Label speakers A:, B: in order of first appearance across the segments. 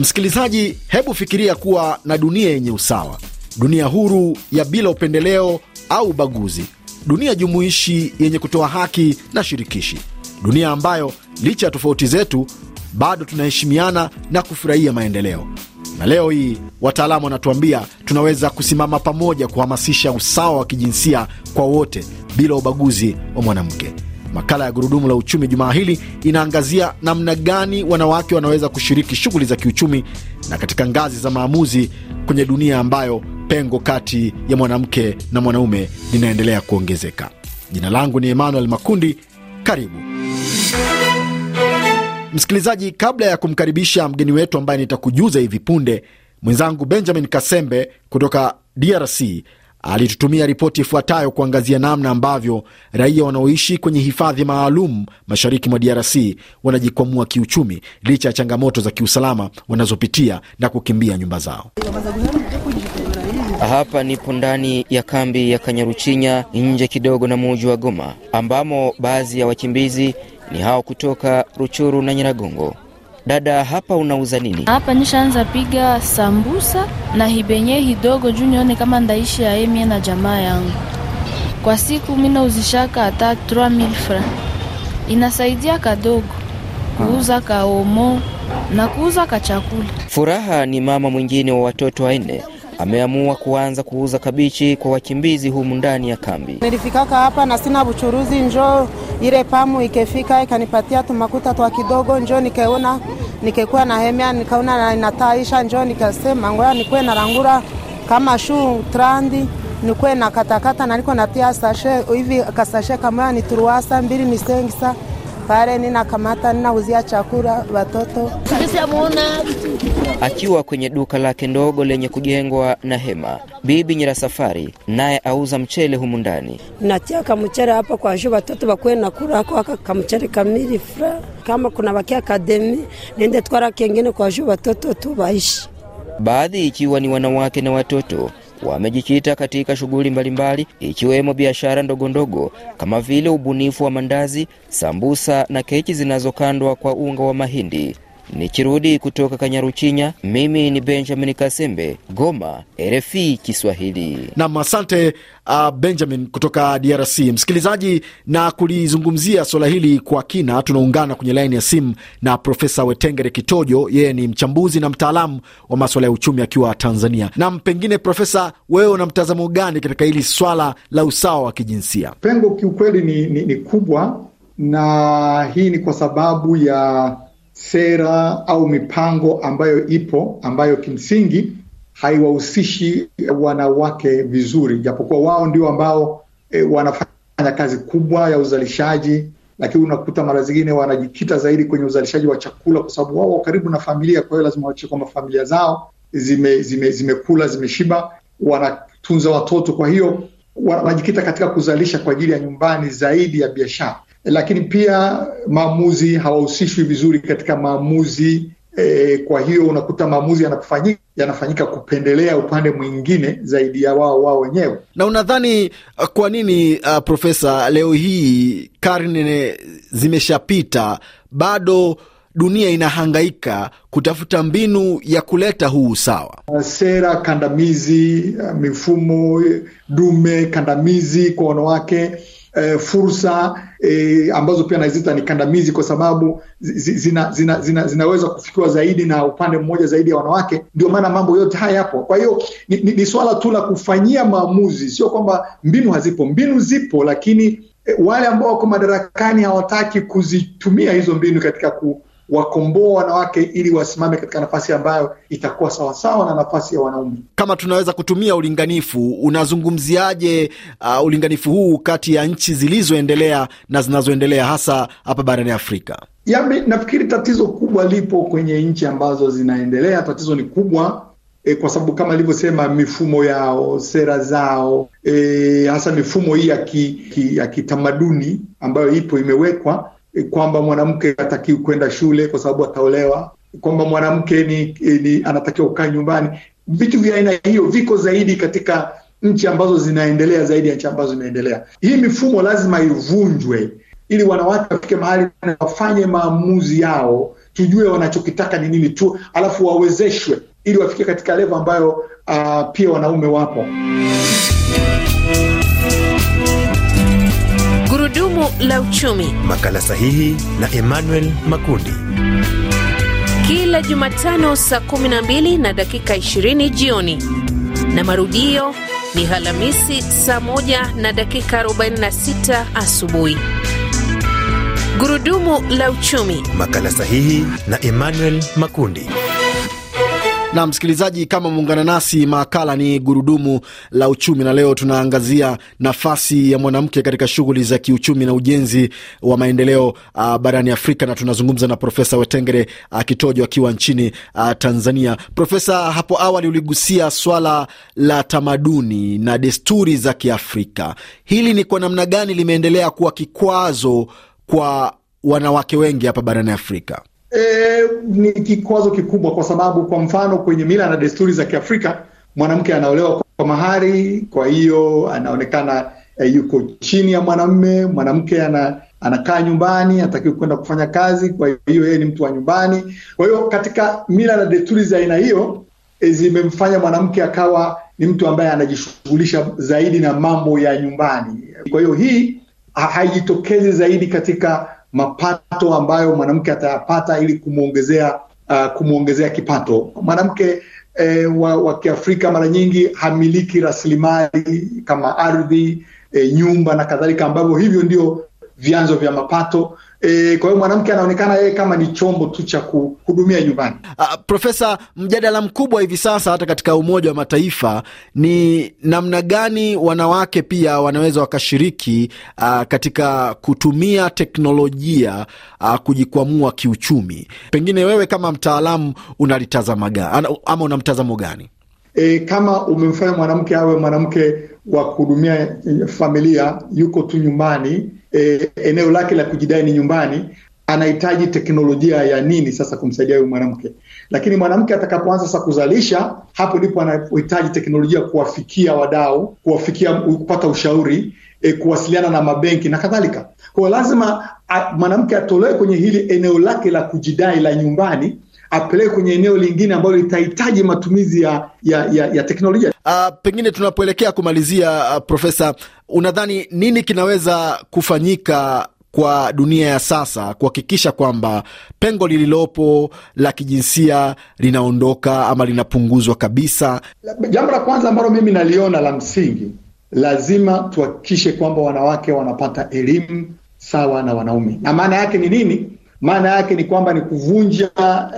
A: Msikilizaji, hebu fikiria kuwa na dunia yenye usawa, dunia huru ya bila upendeleo au ubaguzi, dunia jumuishi yenye kutoa haki na shirikishi, dunia ambayo licha ya tofauti zetu bado tunaheshimiana na kufurahia maendeleo. Na leo hii wataalamu wanatuambia tunaweza kusimama pamoja kuhamasisha usawa wa kijinsia kwa wote bila ubaguzi wa mwanamke. Makala ya Gurudumu la Uchumi jumaa hili inaangazia namna gani wanawake wanaweza kushiriki shughuli za kiuchumi na katika ngazi za maamuzi kwenye dunia ambayo pengo kati ya mwanamke na mwanaume linaendelea kuongezeka. Jina langu ni Emmanuel Makundi. Karibu msikilizaji. Kabla ya kumkaribisha mgeni wetu ambaye nitakujuza hivi punde, mwenzangu Benjamin Kasembe kutoka DRC alitutumia ripoti ifuatayo kuangazia namna ambavyo raia wanaoishi kwenye hifadhi maalum mashariki mwa DRC wanajikwamua kiuchumi licha ya changamoto za kiusalama wanazopitia na kukimbia nyumba zao.
B: Hapa nipo ndani ya kambi ya Kanyaruchinya nje kidogo na muji wa Goma, ambamo baadhi ya wakimbizi ni hao kutoka Ruchuru na Nyiragongo. Dada, hapa unauza nini?
C: Hapa nishaanza piga sambusa na hibenye hidogo juu nione kama ndaishi aemie na jamaa yangu. Kwa siku minauzishaka hata 3000 francs, inasaidia kadogo kuuza kaomo na kuuza kachakula.
B: Furaha ni mama mwingine wa watoto wanne ameamua kuanza kuuza kabichi kwa wakimbizi humu ndani ya kambi.
D: Nilifikaka hapa na sina buchuruzi, njo ile pamu ikefika ikanipatia tumakuta twa kidogo, njo nikaona nikekuwa na hemia nikaona na inataisha, njo nikasema ngoja nikuwe na rangura kama shu trandi nikuwe na katakata naliko natia sashe hivi kasashe kamoya ni turuasa mbili ni sengisa pale ninakamata ninauzia chakula watoto.
B: Akiwa kwenye duka lake ndogo lenye kujengwa na hema, bibi Nyira Safari naye auza mchele humu ndani.
E: natia kamchele hapa kwa juu watoto bakuwe na kula kwa aka kamuchere kamili fra kama kuna wakia akademi nende twara kengine kwa juu watoto tu baishi.
B: Baadhi ikiwa ni wanawake na watoto wamejikita katika shughuli mbalimbali ikiwemo biashara ndogo ndogo kama vile ubunifu wa mandazi, sambusa na keki zinazokandwa kwa unga wa mahindi. Nikirudi kutoka Kanyaruchinya, mimi ni Benjamin Kasembe, Goma, RFI Kiswahili.
A: Nam, asante uh, Benjamin kutoka DRC. Msikilizaji, na kulizungumzia suala hili kwa kina, tunaungana kwenye laini ya simu na Profesa Wetengere Kitojo. Yeye ni mchambuzi na mtaalamu wa maswala ya uchumi akiwa Tanzania. Nam, pengine Profesa, wewe una mtazamo gani katika hili swala la usawa wa kijinsia?
F: Pengo kiukweli ni, ni, ni kubwa, na hii ni kwa sababu ya sera au mipango ambayo ipo ambayo kimsingi haiwahusishi wanawake vizuri, japokuwa wao ndio ambao e, wanafanya kazi kubwa ya uzalishaji, lakini unakuta mara zingine wanajikita zaidi kwenye uzalishaji wa chakula, kwa sababu wao karibu na familia. Kwa hiyo lazima wahakikishe kwamba familia zao zime, zime, zimekula zimeshiba, wanatunza watoto. Kwa hiyo wanajikita katika kuzalisha kwa ajili ya nyumbani zaidi ya biashara lakini pia maamuzi hawahusishwi vizuri katika maamuzi e, kwa hiyo unakuta maamuzi yanafanyika yanafanyika kupendelea upande mwingine zaidi ya wao wao wenyewe.
A: Na unadhani uh, kwa nini uh, Profesa, leo hii karne zimeshapita bado dunia inahangaika kutafuta mbinu ya kuleta huu usawa?
F: Sera kandamizi, mifumo dume kandamizi kwa wanawake E, fursa e, ambazo pia nazita ni kandamizi kwa sababu zina, zina, zina, zinaweza kufikiwa zaidi na upande mmoja zaidi ya wanawake. Ndio maana mambo yote haya yapo. Kwa hiyo ni, ni, ni swala tu la kufanyia maamuzi, sio kwamba mbinu hazipo. Mbinu zipo, lakini e, wale ambao wako madarakani hawataki kuzitumia hizo mbinu katika ku wakomboa wanawake ili wasimame katika nafasi ambayo itakuwa sawasawa na nafasi ya wanaume.
A: Kama tunaweza kutumia ulinganifu, unazungumziaje uh, ulinganifu huu kati ya nchi zilizoendelea na zinazoendelea hasa hapa barani Afrika?
F: Yami, nafikiri tatizo kubwa lipo kwenye nchi ambazo zinaendelea. Tatizo ni kubwa e, kwa sababu kama alivyosema mifumo yao, sera zao, e, hasa mifumo hii ya kitamaduni ambayo ipo imewekwa kwamba mwanamke hatakiwi kwenda shule kwa sababu ataolewa, kwamba mwanamke ni, ni anatakiwa kukaa nyumbani. Vitu vya aina hiyo viko zaidi katika nchi ambazo zinaendelea zaidi ya nchi ambazo zinaendelea. Hii mifumo lazima ivunjwe ili wanawake wafike mahali wafanye maamuzi yao tujue wanachokitaka ni nini tu, alafu wawezeshwe ili wafike katika levo ambayo uh, pia wanaume wapo.
G: Gurudumu la uchumi,
H: makala sahihi na Emmanuel Makundi,
G: kila Jumatano saa 12 na dakika 20 jioni na marudio ni Alhamisi saa 1 na dakika 46 asubuhi. Gurudumu la uchumi,
H: makala sahihi na Emmanuel Makundi.
A: Na msikilizaji, kama muungana nasi, makala ni gurudumu la uchumi, na leo tunaangazia nafasi ya mwanamke katika shughuli za kiuchumi na ujenzi wa maendeleo uh, barani Afrika, na tunazungumza na Profesa Wetengere uh, Kitojo akiwa nchini uh, Tanzania. Profesa, hapo awali uligusia swala la tamaduni na desturi za Kiafrika. Hili ni kwa namna gani limeendelea kuwa kikwazo kwa wanawake wengi hapa barani Afrika?
F: E, ni kikwazo kikubwa kwa sababu kwa mfano kwenye mila na desturi za Kiafrika mwanamke anaolewa kwa mahari, kwa hiyo anaonekana e, yuko chini ya mwanamume. Mwanamke ana, anakaa nyumbani, hatakiwi kwenda kufanya kazi, kwa hiyo yeye ni mtu wa nyumbani. Kwa hiyo katika mila na desturi za aina hiyo e, zimemfanya mwanamke akawa ni mtu ambaye anajishughulisha zaidi na mambo ya nyumbani. Kwa hiyo hii haijitokezi zaidi katika mapato ambayo mwanamke atayapata ili kumwongezea uh, kumwongezea kipato. Mwanamke eh, wa, wa Kiafrika mara nyingi hamiliki rasilimali kama ardhi, eh, nyumba na kadhalika, ambavyo hivyo ndio vyanzo vya mapato. E, kwa hiyo mwanamke anaonekana yeye kama ni chombo tu cha kuhudumia nyumbani.
A: Uh, Profesa, mjadala mkubwa hivi sasa hata katika Umoja wa Mataifa ni namna gani wanawake pia wanaweza wakashiriki uh, katika kutumia teknolojia uh, kujikwamua kiuchumi. Pengine wewe kama mtaalamu unalitazama gani ama una mtazamo gani?
F: E, kama umemfanya mwanamke awe mwanamke wa kuhudumia familia, yuko tu nyumbani e, eneo lake la kujidai ni nyumbani, anahitaji teknolojia ya nini sasa kumsaidia huyu mwanamke? Lakini mwanamke atakapoanza sasa kuzalisha, hapo ndipo anapohitaji teknolojia kuwafikia wadau, kuwafikia, kupata ushauri e, kuwasiliana na mabenki na kadhalika. Kwa lazima mwanamke atolewe kwenye hili eneo lake la kujidai la nyumbani apeleke kwenye eneo lingine ambalo litahitaji matumizi ya, ya, ya, ya teknolojia.
A: Uh, pengine tunapoelekea kumalizia, uh, Profesa, unadhani nini kinaweza kufanyika kwa dunia ya sasa kuhakikisha kwamba pengo lililopo la kijinsia linaondoka ama linapunguzwa kabisa?
F: Jambo la kwanza ambalo mimi naliona la msingi, lazima tuhakikishe kwamba wanawake wanapata elimu sawa na wanaume. Na maana yake ni nini? Maana yake ni kwamba ni kuvunja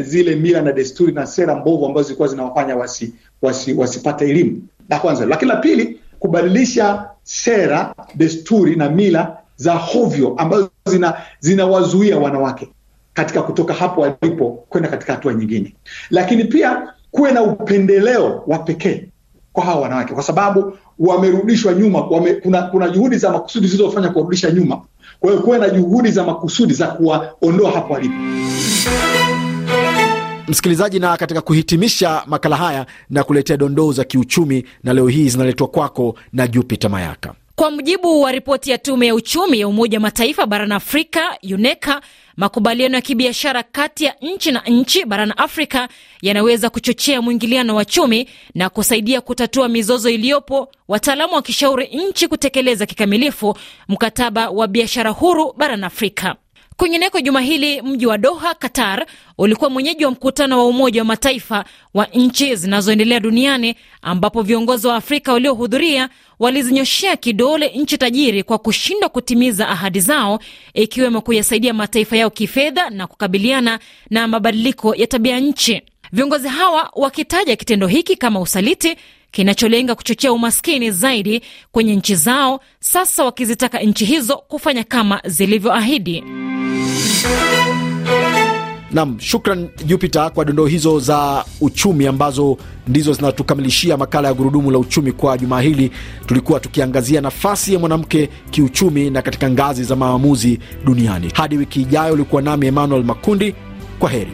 F: zile mila na desturi na sera mbovu ambazo zilikuwa zinawafanya wasi, wasi, wasipate elimu. La kwanza. Lakini la pili, kubadilisha sera, desturi na mila za hovyo ambazo zinawazuia zina wanawake katika kutoka hapo walipo kwenda katika hatua nyingine. Lakini pia kuwe na upendeleo wa pekee kwa hawa wanawake, kwa sababu wamerudishwa nyuma. Wame, kuna, kuna juhudi za makusudi zilizofanya kuwarudisha nyuma. Kwa hiyo kuwe na juhudi za makusudi za kuwaondoa hapo walipo.
A: Msikilizaji, na katika kuhitimisha makala haya na kuletea dondoo za kiuchumi, na leo hii zinaletwa kwako na Jupiter Mayaka.
I: Kwa mujibu wa ripoti ya tume ya uchumi ya Umoja wa Mataifa barani Afrika, UNECA, makubaliano ya kibiashara kati ya nchi na nchi barani Afrika yanaweza kuchochea mwingiliano wa chumi na kusaidia kutatua mizozo iliyopo, wataalamu wakishauri nchi kutekeleza kikamilifu mkataba wa biashara huru barani Afrika. Kwingineko juma hili, mji wa Doha, Qatar, ulikuwa mwenyeji wa mkutano wa Umoja wa Mataifa wa nchi zinazoendelea duniani, ambapo viongozi wa Afrika waliohudhuria walizinyoshea kidole nchi tajiri kwa kushindwa kutimiza ahadi zao, ikiwemo kuyasaidia mataifa yao kifedha na kukabiliana na mabadiliko ya tabia nchi. Viongozi hawa wakitaja kitendo hiki kama usaliti kinacholenga kuchochea umaskini zaidi kwenye nchi zao, sasa wakizitaka nchi hizo kufanya kama zilivyoahidi.
A: Nam, shukran Jupiter kwa dondoo hizo za uchumi ambazo ndizo zinatukamilishia makala ya gurudumu la uchumi kwa jumaa hili. Tulikuwa tukiangazia nafasi ya mwanamke kiuchumi na katika ngazi za maamuzi duniani. Hadi wiki ijayo, ulikuwa nami Emmanuel Makundi. Kwa heri.